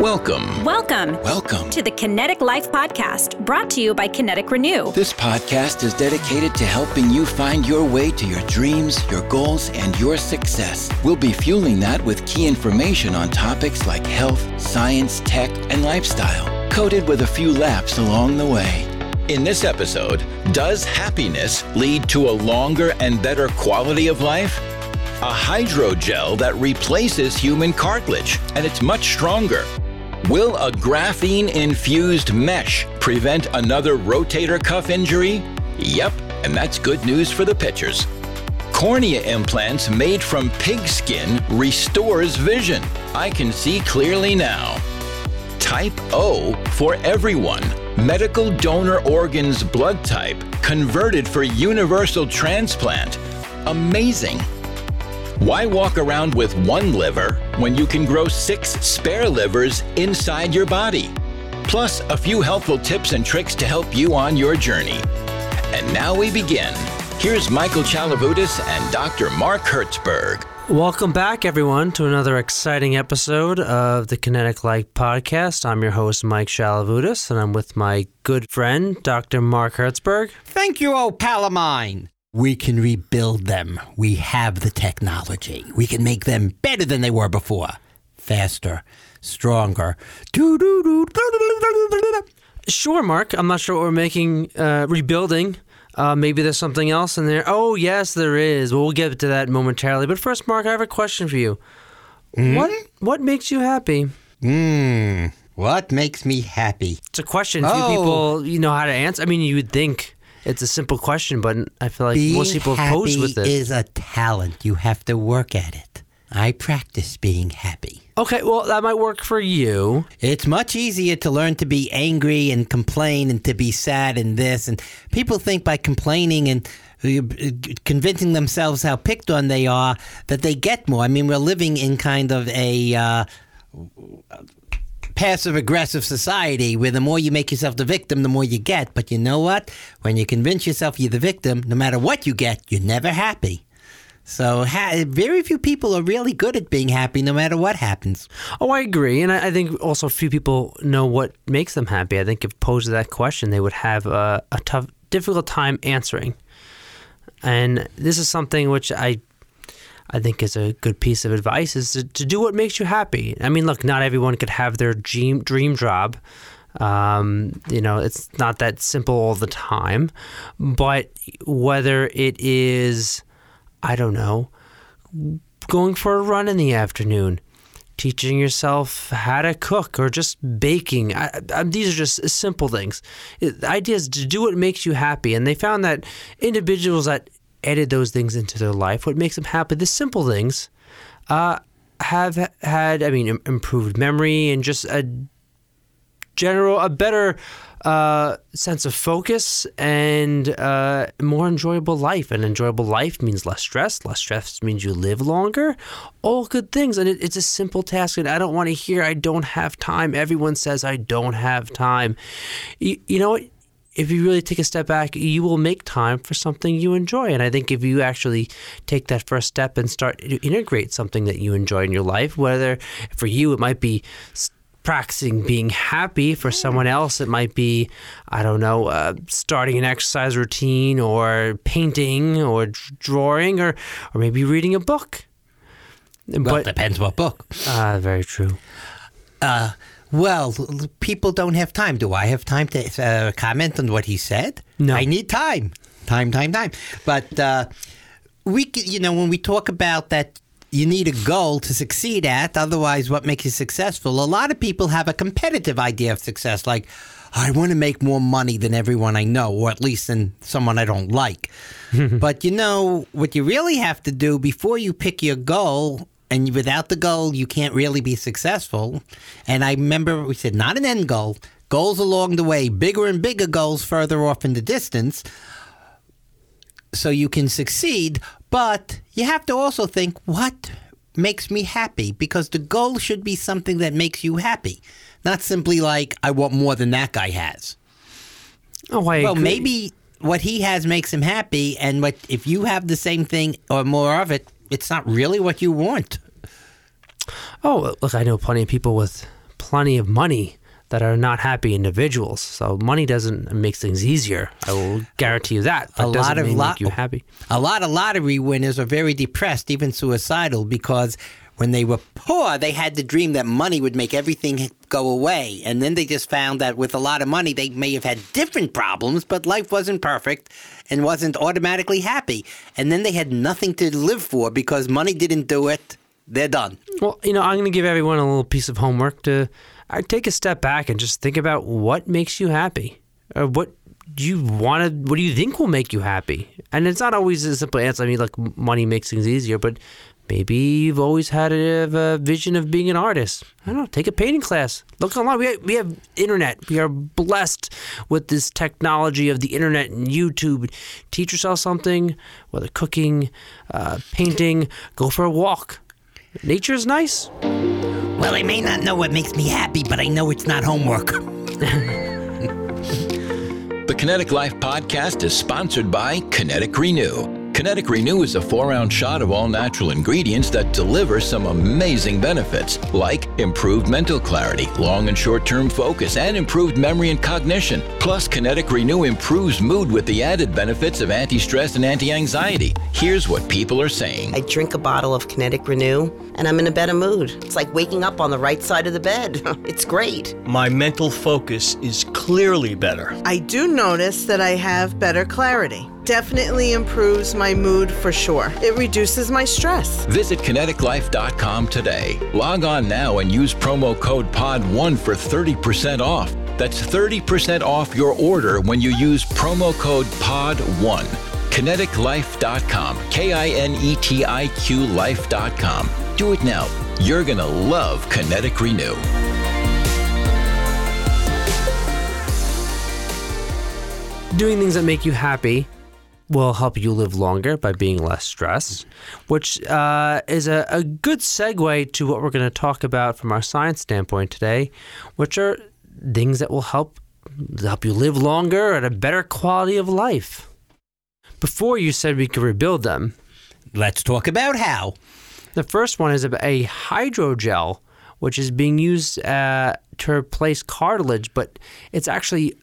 Welcome. Welcome Welcome. to the Kinetic Life Podcast, brought to you by Kinetic Renew. This podcast is dedicated to helping you find your way to your dreams, your goals, and your success. We'll be fueling that with key information on topics like health, science, tech, and lifestyle, coated with a few laughs along the way. In this episode, does happiness lead to a longer and better quality of life? A hydrogel that replaces human cartilage, and it's much stronger. Will a graphene infused mesh prevent another rotator cuff injury? Yep, and that's good news for the pitchers. Cornea implants made from pig skin restores vision. I can see clearly now. Type O for everyone. Medical donor organs blood type converted for universal transplant. Amazing. Why walk around with one liver when you can grow six spare livers inside your body? Plus, a few helpful tips and tricks to help you on your journey. And now we begin. Here's Michael Chalavutis and Dr. Mark Hertzberg. Welcome back, everyone, to another exciting episode of the Kinetic Life podcast. I'm your host, Mike Shalavutis, and I'm with my good friend, Dr. Mark Hertzberg. Thank you, oh pal of mine. We can rebuild them. We have the technology. We can make them better than they were before. Faster, stronger. Sure, Mark. I'm not sure what we're making, uh, rebuilding. Uh, maybe there's something else in there. Oh, yes, there is. Well, we'll get to that momentarily. But first, Mark, I have a question for you. What What makes you happy? Mmm. What makes me happy? It's a question. Few Oh. people, you know how to answer. I mean, you would think it's a simple question, but I feel like Being most people have posed happy with it. is a talent. You have to work at it. I practice being happy. Okay, well, that might work for you. It's much easier to learn to be angry and complain and to be sad and this. And people think by complaining and uh, convincing themselves how picked on they are that they get more. I mean, we're living in kind of a uh, passive aggressive society where the more you make yourself the victim, the more you get. But you know what? When you convince yourself you're the victim, no matter what you get, you're never happy. So ha- very few people are really good at being happy no matter what happens. Oh, I agree, and I, I think also few people know what makes them happy. I think if posed that question, they would have a, a tough, difficult time answering. And this is something which I, I think is a good piece of advice: is to, to do what makes you happy. I mean, look, not everyone could have their dream dream job. Um, you know, it's not that simple all the time, but whether it is, I don't know, going for a run in the afternoon, teaching yourself how to cook, or just baking. I, I, these are just simple things. It, the idea is to do what makes you happy. And they found that individuals that added those things into their life, what makes them happy, the simple things, uh, have had, I mean, improved memory and just a general, a better uh, sense of focus and uh, more enjoyable life. And enjoyable life means less stress. Less stress means you live longer. All good things. And it, it's a simple task. And I don't want to hear I don't have time. Everyone says I don't have time. You, you know what? If you really take a step back, you will make time for something you enjoy. And I think if you actually take that first step and start to integrate something that you enjoy in your life, whether for you it might be practicing being happy, for someone else it might be, I don't know, uh, starting an exercise routine or painting or drawing or, or maybe reading a book. Well, But depends what book. uh, very true. Uh, well, people don't have time. Do I have time to uh, comment on what he said? No. I need time. Time, time, time. But uh, we, you know, when we talk about that, you need a goal to succeed at. Otherwise, what makes you successful? A lot of people have a competitive idea of success, like. I want to make more money than everyone I know, or at least than someone I don't like. but you know, what you really have to do before you pick your goal, and without the goal, you can't really be successful. And I remember we said not an end goal, goals along the way, bigger and bigger goals further off in the distance, so you can succeed. But you have to also think what makes me happy because the goal should be something that makes you happy, not simply like I want more than that guy has. Oh, I Well, agree. maybe what he has makes him happy, and what if you have the same thing or more of it, it's not really what you want. Oh, look, I know plenty of people with plenty of money that are not happy individuals. So money doesn't make things easier. I will guarantee you that. But A lot of mean lo- make you happy. A lot of lottery winners are very depressed, even suicidal, because when they were poor, they had the dream that money would make everything go away. And then they just found that with a lot of money, they may have had different problems, but life wasn't perfect and wasn't automatically happy. And then they had nothing to live for because money didn't do it. They're done. Well, you know, I'm going to give everyone a little piece of homework to uh, take a step back and just think about what makes you happy. Or what do you want to, what do you think will make you happy? And it's not always a simple answer. I mean, like money makes things easier, but maybe you've always had a, a vision of being an artist. I don't know, take a painting class. Look online. We have, we have internet. We are blessed with this technology of the internet and YouTube. Teach yourself something, whether cooking, uh, painting, go for a walk. Nature is nice. Well, I may not know what makes me happy, but I know it's not homework. The Kinetic Life podcast is sponsored by Kinetic Renew. Kinetic Renew is a four ounce shot of all natural ingredients that deliver some amazing benefits, like improved mental clarity, long and short term focus, and improved memory and cognition. Plus, Kinetic Renew improves mood with the added benefits of anti stress and anti anxiety. Here's what people are saying I drink a bottle of Kinetic Renew and I'm in a better mood. It's like waking up on the right side of the bed. it's great. My mental focus is clearly better. I do notice that I have better clarity. Definitely improves my mood for sure. It reduces my stress. Visit kinetiqlife.com today. Log on now and use promo code POD1 for 30% off. That's 30% off your order when you use promo code POD1. Kinetiqlife.com. K I N E T I Q life.com. Do it now. You're going to love Kinetic Renew. doing things that make you happy will help you live longer by being less stressed, which uh, is a, a good segue to what we're going to talk about from our science standpoint today, which are things that will help help you live longer and a better quality of life. Before you said we could rebuild them, Let's talk about how. the first one is a, a hydrogel, which is being used uh, to replace cartilage, but it's actually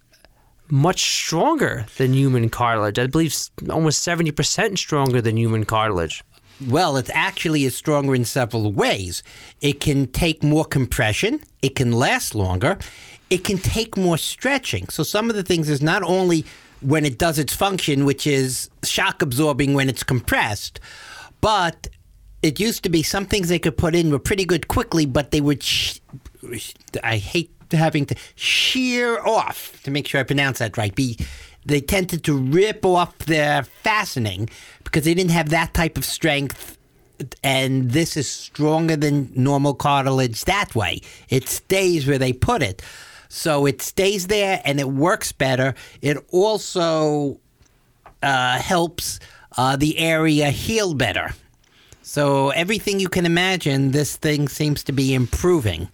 much stronger than human cartilage. I believe almost 70% stronger than human cartilage. Well, it actually is stronger in several ways. It can take more compression, it can last longer, it can take more stretching. So, some of the things is not only when it does its function, which is shock absorbing when it's compressed, but it used to be some things they could put in were pretty good quickly, but they would, sh- I hate having to shear off to make sure I pronounce that right. Be they tended to rip off their fastening because they didn't have that type of strength. And this is stronger than normal cartilage that way. It stays where they put it. So it stays there and it works better. It also uh, helps uh, the area heal better. So everything you can imagine, this thing seems to be improving.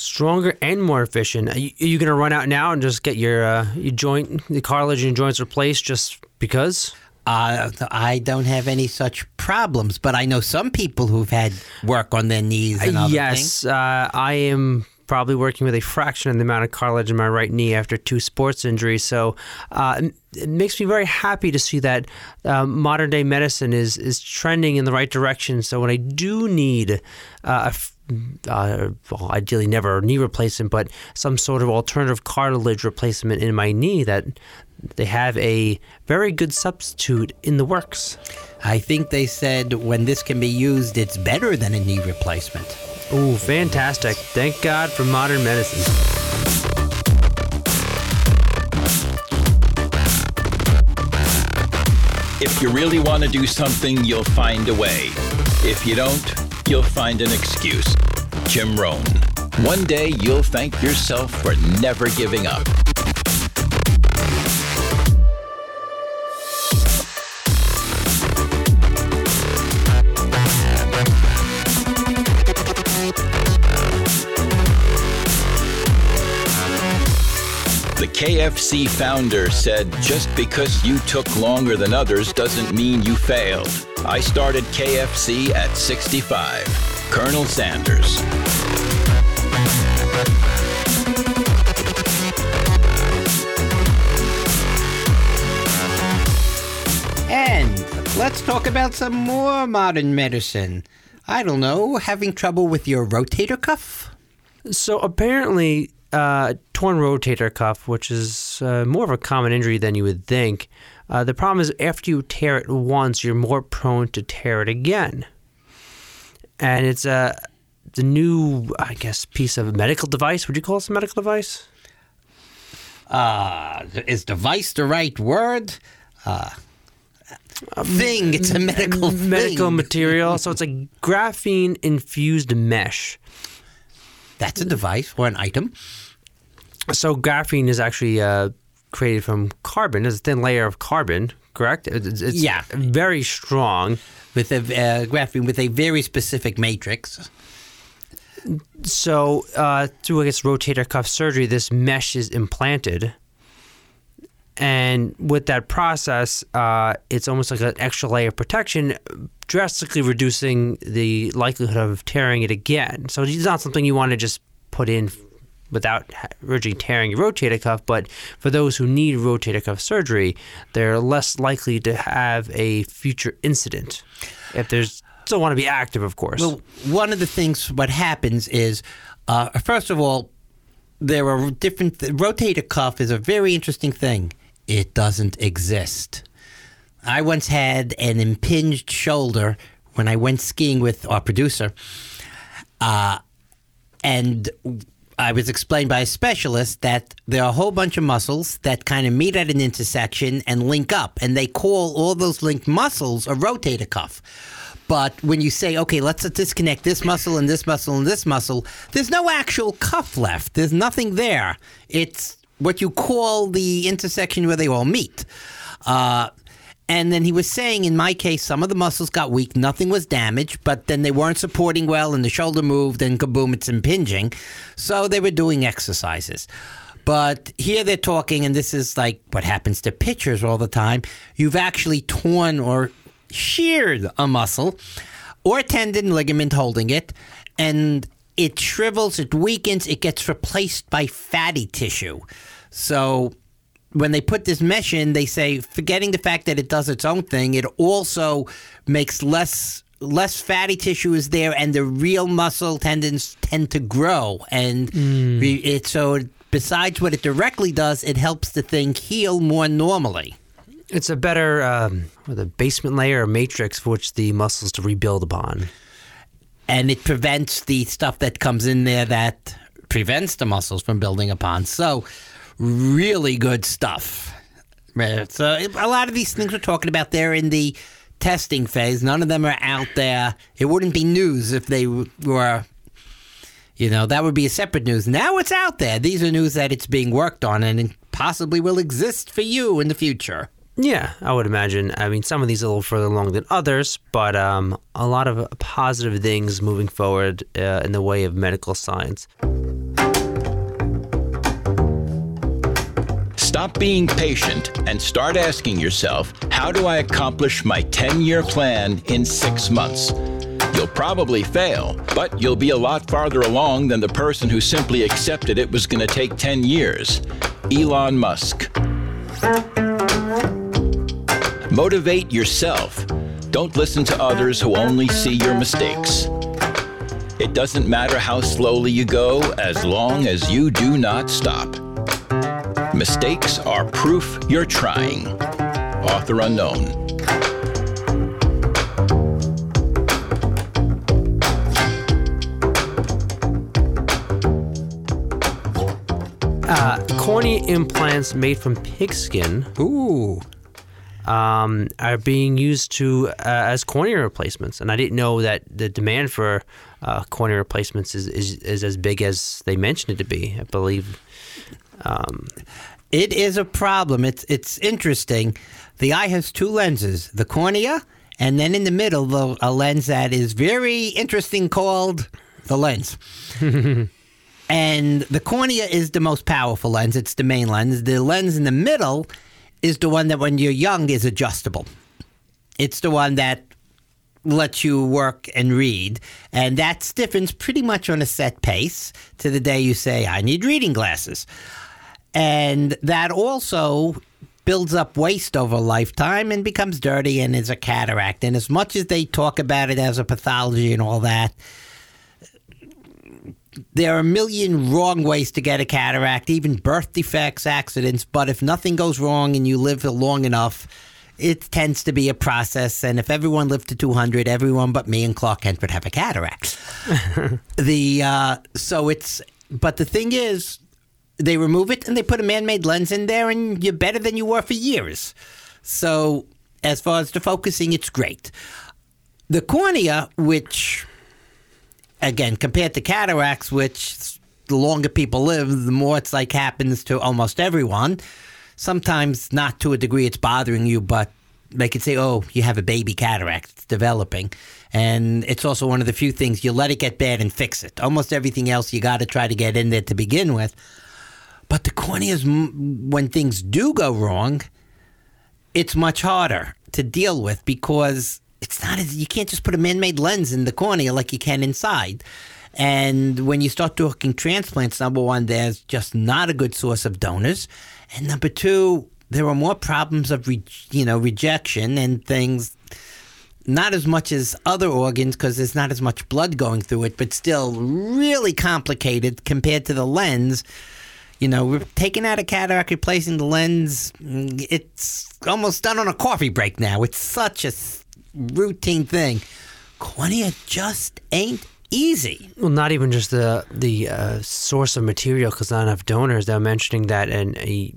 Stronger and more efficient. Are you, are you going to run out now and just get your, uh, your joint, the cartilage and joints replaced just because? Uh, I don't have any such problems, but I know some people who've had work on their knees and other yes, things. uh, I am probably working with a fraction of the amount of cartilage in my right knee after two sports injuries. So uh, it makes me very happy to see that uh, modern day medicine is is trending in the right direction. So when I do need uh, a f- uh, well, ideally never a knee replacement, but some sort of alternative cartilage replacement in my knee, that they have a very good substitute in the works. I think they said when this can be used, it's better than a knee replacement. Ooh, fantastic! Thank God for modern medicine. If you really want to do something, you'll find a way. If you don't, you'll find an excuse. Jim Rohn. One day you'll thank yourself for never giving up. The KFC founder said, Just because you took longer than others doesn't mean you failed. I started KFC at 65. Colonel Sanders. And let's talk about some more modern medicine. I don't know, having trouble with your rotator cuff? So apparently, uh, torn rotator cuff, which is uh, more of a common injury than you would think, uh, the problem is after you tear it once, you're more prone to tear it again. And it's a the new, I guess, piece of medical device. Would you call this a medical device? Uh, is device the right word? Uh, thing. It's a medical medical thing. material. So it's a graphene infused mesh. That's a device or an item. So graphene is actually uh, created from carbon. It's a thin layer of carbon, correct? It's, it's Yeah. very strong. with a uh, graphene with a very specific matrix. So uh, through I guess rotator cuff surgery, this mesh is implanted, and with that process, uh, it's almost like an extra layer of protection, drastically reducing the likelihood of tearing it again. So it's not something you want to just put in without originally tearing your rotator cuff. But for those who need rotator cuff surgery, they're less likely to have a future incident if there's still want to be active, of course. Well, one of the things what happens is, uh, first of all, there are different. The rotator cuff is a very interesting thing. It doesn't exist. I once had an impinged shoulder when I went skiing with our producer, uh, and I was explained by a specialist that there are a whole bunch of muscles that kind of meet at an intersection and link up, and they call all those linked muscles a rotator cuff. But when you say, okay, let's disconnect this muscle and this muscle and this muscle, there's no actual cuff left. There's nothing there. It's what you call the intersection where they all meet. Uh, and then he was saying, in my case, some of the muscles got weak, nothing was damaged, but then they weren't supporting well, and the shoulder moved, and kaboom, it's impinging. So they were doing exercises. But here they're talking, and this is like what happens to pitchers all the time. You've actually torn or sheared a muscle or tendon ligament holding it, and it shrivels, it weakens, it gets replaced by fatty tissue. So when they put this mesh in, they say, forgetting the fact that it does its own thing, it also makes less less fatty tissue is there, and the real muscle tendons tend to grow. And re- it so besides what it directly does, it helps the thing heal more normally. It's a better um, the basement layer or matrix for which the muscles to rebuild upon. and it prevents the stuff that comes in there that prevents the muscles from building upon. So, really good stuff. Right, So, a lot of these things we're talking about, they're in the testing phase. None of them are out there. It wouldn't be news if they were. You know, that would be a separate news. Now it's out there. These are news that it's being worked on and possibly will exist for you in the future. Yeah, I would imagine. I mean, some of these are a little further along than others, but um, a lot of positive things moving forward uh, in the way of medical science. Stop being patient and start asking yourself, how do I accomplish my 10 year plan in six months? You'll probably fail, but you'll be a lot farther along than the person who simply accepted it was going to take 10 years. Elon Musk. Motivate yourself. Don't listen to others who only see your mistakes. It doesn't matter how slowly you go as long as you do not stop. Mistakes are proof you're trying. Author unknown. Uh, cornea implants made from pigskin Ooh. um, are being used to uh, as cornea replacements, and I didn't know that the demand for uh, cornea replacements is, is is as big as they mentioned it to be. I believe. Um, It is a problem. It's it's interesting. The eye has two lenses: the cornea, and then in the middle, the, a lens that is very interesting called the lens. and the cornea is the most powerful lens. It's the main lens. The lens in the middle is the one that, when you're young, is adjustable. It's the one that lets you work and read, and that stiffens pretty much on a set pace to the day you say, "I need reading glasses." And that also builds up waste over a lifetime and becomes dirty and is a cataract. And as much as they talk about it as a pathology and all that, there are a million wrong ways to get a cataract, even birth defects, accidents. But if nothing goes wrong and you live long enough, it tends to be a process. And if everyone lived to 200, everyone but me and Clark Kent would have a cataract. the uh, so it's but the thing is, they remove it and they put a man-made lens in there, and you're better than you were for years. So as far as the focusing, it's great. The cornea, which again, compared to cataracts, which the longer people live, the more it's like happens to almost everyone. Sometimes not to a degree it's bothering you, but they could say, oh, you have a baby cataract, it's developing. And it's also one of the few things you let it get bad and fix it. Almost everything else you got to try to get in there to begin with. But the cornea is, when things do go wrong, it's much harder to deal with because it's not as you can't just put a man-made lens in the cornea like you can inside. And when you start talking transplants, number one, there's just not a good source of donors, and number two, there are more problems of re- you know rejection and things. Not as much as other organs because there's not as much blood going through it, but still really complicated compared to the lens. You know, we're taking out a cataract, replacing the lens. It's almost done on a coffee break now. It's such a routine thing. Cornea just ain't easy. Well, not even just the the uh, source of material because not enough donors. They're mentioning that an, a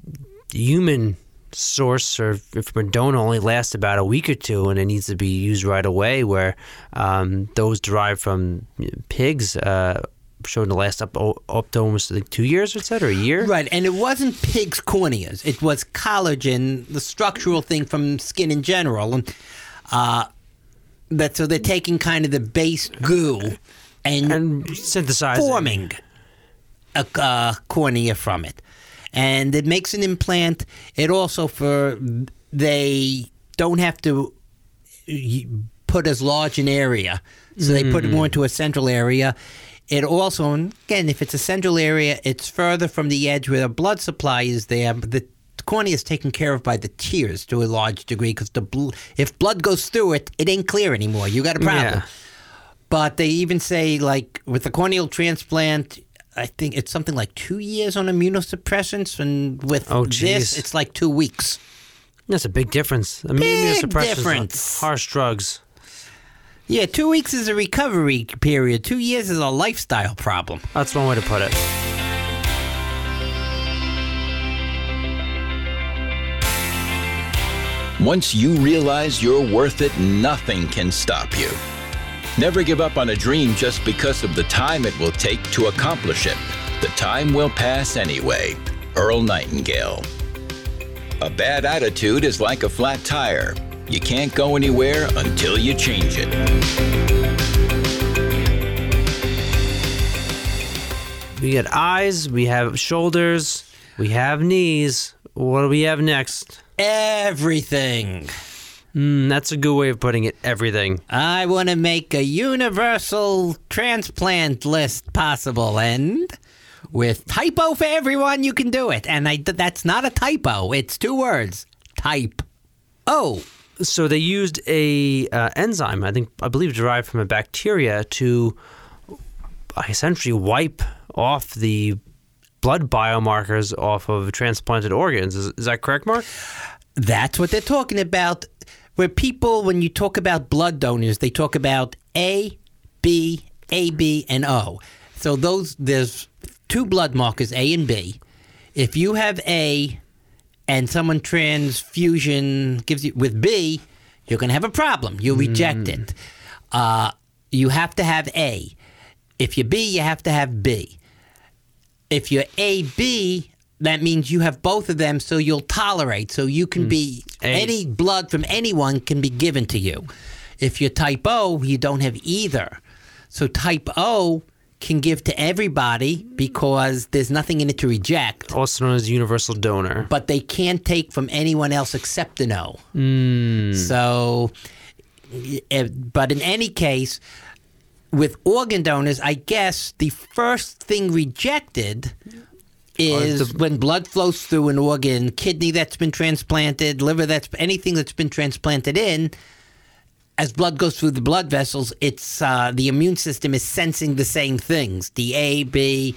human source or from a donor only lasts about a week or two and it needs to be used right away where um, those derived from pigs uh, shown to last up up to almost like two years or so, or a year. Right, and it wasn't pigs' corneas; it was collagen, the structural thing from skin in general, and uh, that so they're taking kind of the base goo and, and synthesizing forming a uh, cornea from it, and it makes an implant. It also for they don't have to put as large an area, so they put it more into a central area. It also, again, if it's a central area, it's further from the edge where the blood supply is there. But the cornea is taken care of by the tears to a large degree because the bl- if blood goes through it, it ain't clear anymore. You got a problem. Yeah. But they even say, like, with the corneal transplant, I think it's something like two years on immunosuppressants, and with Oh, this, it's like two weeks. That's a big difference. Big immunosuppressants difference. harsh drugs. Yeah, two weeks is a recovery period. Two years is a lifestyle problem. That's one way to put it. Once you realize you're worth it, nothing can stop you. Never give up on a dream just because of the time it will take to accomplish it. The time will pass anyway. Earl Nightingale. A bad attitude is like a flat tire. You can't go anywhere until you change it. We got eyes, we have shoulders, we have knees. What do we have next? Everything. Mm, that's a good way of putting it. Everything. I want to make a universal transplant list possible, and with typo for everyone, you can do it. And I, that's not a typo; it's two words. Type. Oh, So they used a uh, enzyme, I think, I believe, derived from a bacteria to essentially wipe off the blood biomarkers off of transplanted organs. Is, is that correct, Mark? That's what they're talking about. Where people, when you talk about blood donors, they talk about A, B, AB, and O. So those there's two blood markers, A and B. If you have A and someone transfusion gives you with B, you're going to have a problem. You'll reject it. Uh, you have to have A. If you're B, you have to have B. If you're AB, that means you have both of them, so you'll tolerate. So you can be A. any blood from anyone can be given to you. If you're type O, you don't have either. So type O can give to everybody because there's nothing in it to reject, Also known as universal donor. but they can't take from anyone else except an O. So, eh, but in any case, with organ donors, I guess the first thing rejected is the- when blood flows through an organ, kidney that's been transplanted, liver that's anything that's been transplanted in. As blood goes through the blood vessels, it's uh, the immune system is sensing the same things. The A, B.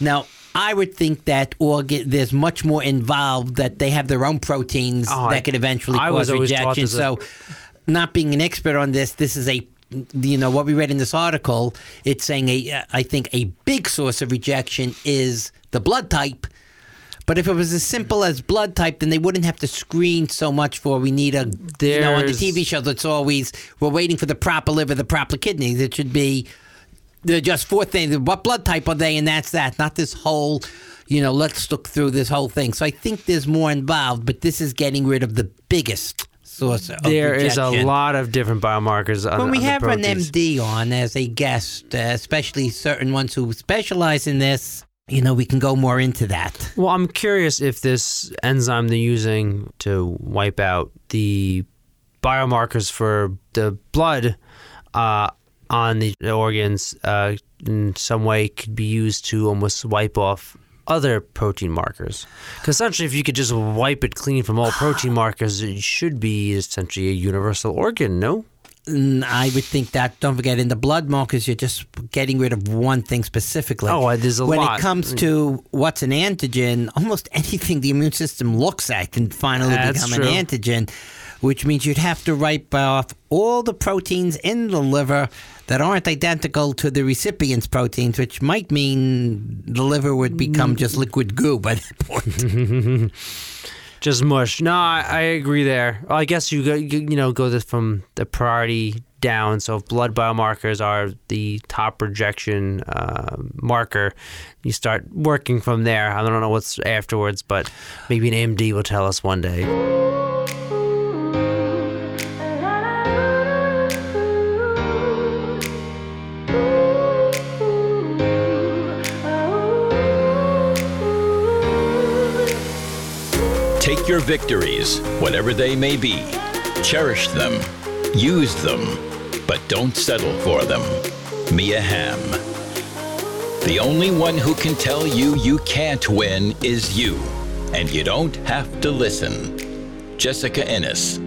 Now, I would think that organ there's much more involved that they have their own proteins Oh, that could eventually I cause rejection. there's a- So, not being an expert on this, this is a you know what we read in this article. It's saying a I think a big source of rejection is the blood type. But if it was as simple as blood type, then they wouldn't have to screen so much for we need a you know on the There's- TV shows. It's always we're waiting for the proper liver, the proper kidneys. It should be they're just four things. What blood type are they, and that's that. Not this whole, you know, let's look through this whole thing. So I think there's more involved, but this is getting rid of the biggest source of There is a rejection. lot of different biomarkers. On, When we on the have an proteins. MD on as a guest, uh, especially certain ones who specialize in this, you know, we can go more into that. Well, I'm curious if this enzyme they're using to wipe out the biomarkers for the blood uh, on the organs uh, in some way could be used to almost wipe off other protein markers. Because essentially, if you could just wipe it clean from all protein markers, it should be essentially a universal organ, no? Mm, I would think that. Don't forget, in the blood markers, you're just getting rid of one thing specifically. Oh, there's a when lot. When it comes to what's an antigen, almost anything the immune system looks at can finally That's become true. an antigen, which means you'd have to wipe off all the proteins in the liver that aren't identical to the recipient's proteins, which might mean the liver would become Mm. just liquid goo by that point. Just mush. No, I, I agree there. Well, I guess you go, you, know, go this from the priority down. So if blood biomarkers are the top rejection uh, marker, you start working from there. I don't know what's afterwards, but maybe an MD will tell us one day. Your victories, whatever they may be. Cherish them, use them, but don't settle for them. Mia Hamm. The only one who can tell you you can't win is you, and you don't have to listen. Jessica Ennis.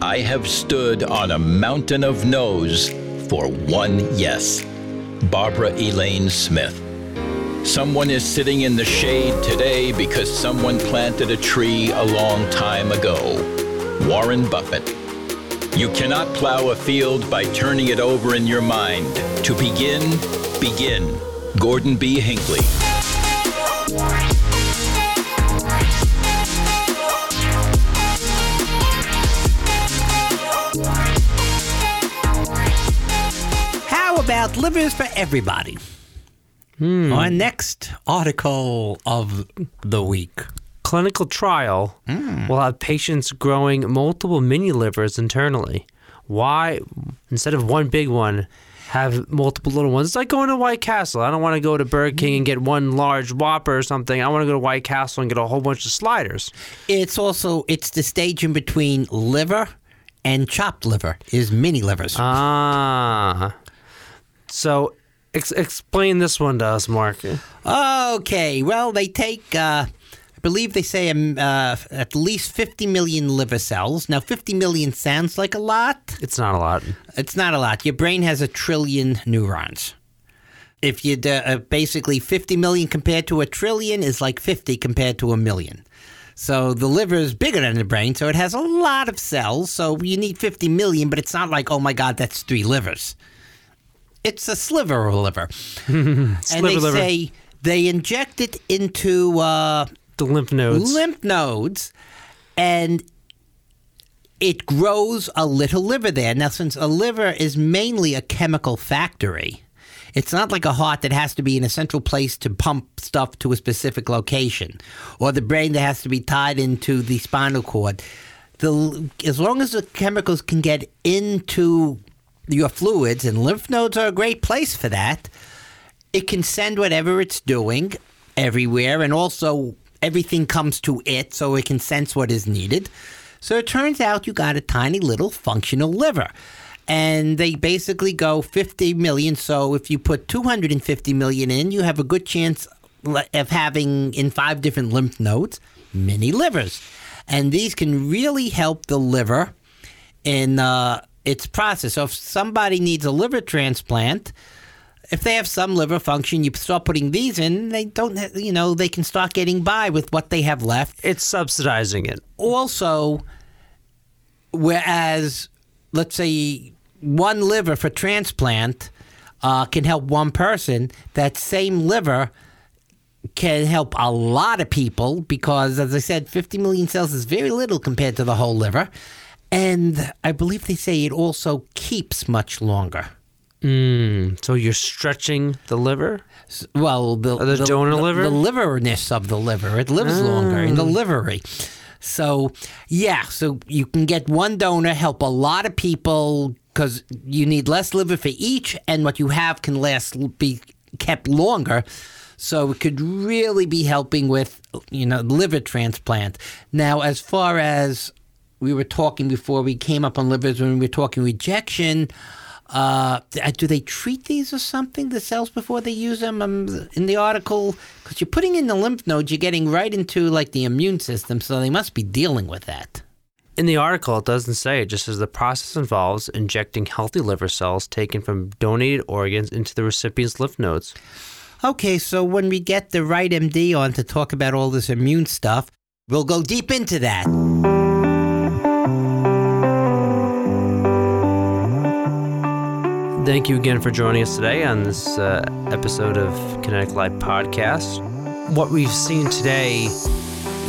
I have stood on a mountain of no's for one yes. Barbara Elaine Smith. Someone is sitting in the shade today because someone planted a tree a long time ago. Warren Buffett. You cannot plow a field by turning it over in your mind. To begin, begin. Gordon B. Hinckley. How about livers for everybody? Hmm. Our next article of the week. Clinical trial will have patients growing multiple mini livers internally. Why, instead of one big one, have multiple little ones? It's like going to White Castle. I don't want to go to Burger King and get one large Whopper or something. I want to go to White Castle and get a whole bunch of sliders. It's also it's the stage in between liver and chopped liver is mini livers. Ah. So, ex- explain this one to us, Mark. okay, well they take uh, I believe they say um, uh, at least 50 million liver cells. Now 50 million sounds like a lot. It's not a lot. It's not a lot. Your brain has a trillion neurons. If you uh, basically 50 million compared to a trillion is like 50 compared to a million. So the liver is bigger than the brain, so it has a lot of cells. So you need 50 million, but it's not like, oh my God, that's three livers. It's a sliver of a liver. and they liver. say they inject it into uh, The lymph nodes. lymph nodes and it grows a little liver there. Now, since a liver is mainly a chemical factory, it's not like a heart that has to be in a central place to pump stuff to a specific location, or the brain that has to be tied into the spinal cord. The, as long as the chemicals can get into your fluids, and lymph nodes are a great place for that, it can send whatever it's doing everywhere, and also everything comes to it so it can sense what is needed. So it turns out you got a tiny little functional liver. And they basically go 50 million. So if you put 250 million in, you have a good chance of having in five different lymph nodes mini livers, and these can really help the liver in uh, its process. So if somebody needs a liver transplant, if they have some liver function, you start putting these in, they don't, you know, they can start getting by with what they have left. It's subsidizing it. Also, whereas, let's say, one liver for transplant uh, can help one person, that same liver can help a lot of people because, as I said, 50 million cells is very little compared to the whole liver. And I believe they say it also keeps much longer. Mm, so you're stretching the liver? Well, the, the donor the, liver? the liverness of the liver, it lives longer in the livery. So, yeah, so you can get one donor, help a lot of people because you need less liver for each, and what you have can last, be kept longer. So it could really be helping with, you know, liver transplant. Now, as far as we were talking before we came up on livers, when we were talking rejection, uh, do they treat these or something, the cells, before they use them? Um, in the article, because you're putting in the lymph nodes, you're getting right into like the immune system, so they must be dealing with that. In the article, it doesn't say. It just says the process involves injecting healthy liver cells taken from donated organs into the recipient's lymph nodes. Okay, so when we get the right MD on to talk about all this immune stuff, we'll go deep into that. Thank you again for joining us today on this uh, episode of Kinetic Life Podcast. What we've seen today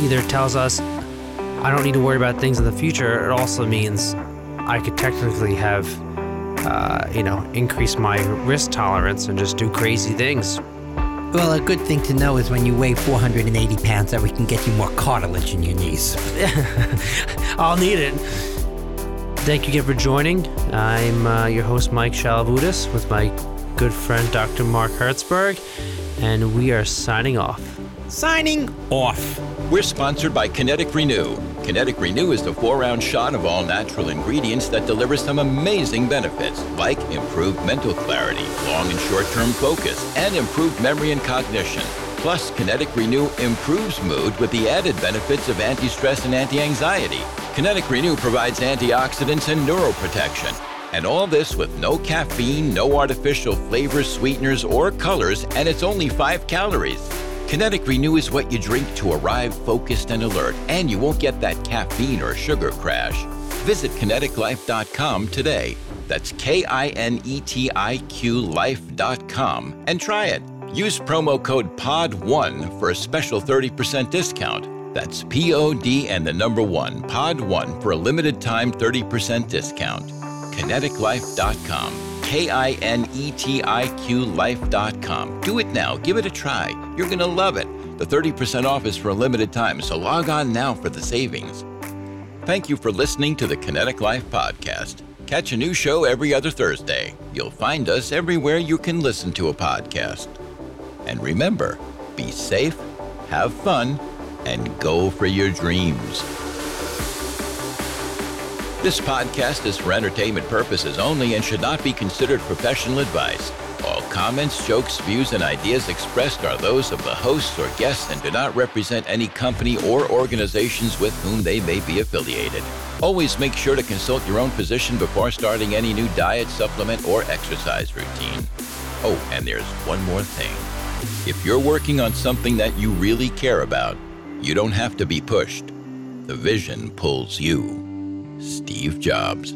either tells us I don't need to worry about things in the future. It also means I could technically have, uh, you know, increase my risk tolerance and just do crazy things. Well, a good thing to know is when you weigh 480 pounds that we can get you more cartilage in your knees. I'll need it. Thank you again for joining. I'm uh, your host, Mike Shalavudis, with my good friend, Dr. Mark Hertzberg, and we are signing off. Signing off. We're sponsored by Kinetic Renew. Kinetic Renew is the four round shot of all natural ingredients that delivers some amazing benefits, like improved mental clarity, long and short term focus, and improved memory and cognition. Plus, Kinetic Renew improves mood with the added benefits of anti stress and anti anxiety. Kinetic Renew provides antioxidants and neuroprotection. And all this with no caffeine, no artificial flavors, sweeteners, or colors, and it's only 5 calories. Kinetic Renew is what you drink to arrive focused and alert, and you won't get that caffeine or sugar crash. Visit kinetiqlife.com today. That's K I N E T I Q life.com and try it. Use promo code POD1 for a special 30% discount. That's P O D and the number 1, POD1 for a limited time 30% discount. Kinetiqlife.com. K I N E T I Q life.com. Do it now. Give it a try. You're going to love it. The 30% off is for a limited time, so log on now for the savings. Thank you for listening to the Kinetic Life Podcast. Catch a new show every other Thursday. You'll find us everywhere you can listen to a podcast. And remember, be safe, have fun, and go for your dreams. This podcast is for entertainment purposes only and should not be considered professional advice. All comments, jokes, views, and ideas expressed are those of the hosts or guests and do not represent any company or organizations with whom they may be affiliated. Always make sure to consult your own physician before starting any new diet, supplement, or exercise routine. Oh, and there's one more thing. If you're working on something that you really care about, you don't have to be pushed. The vision pulls you. Steve Jobs.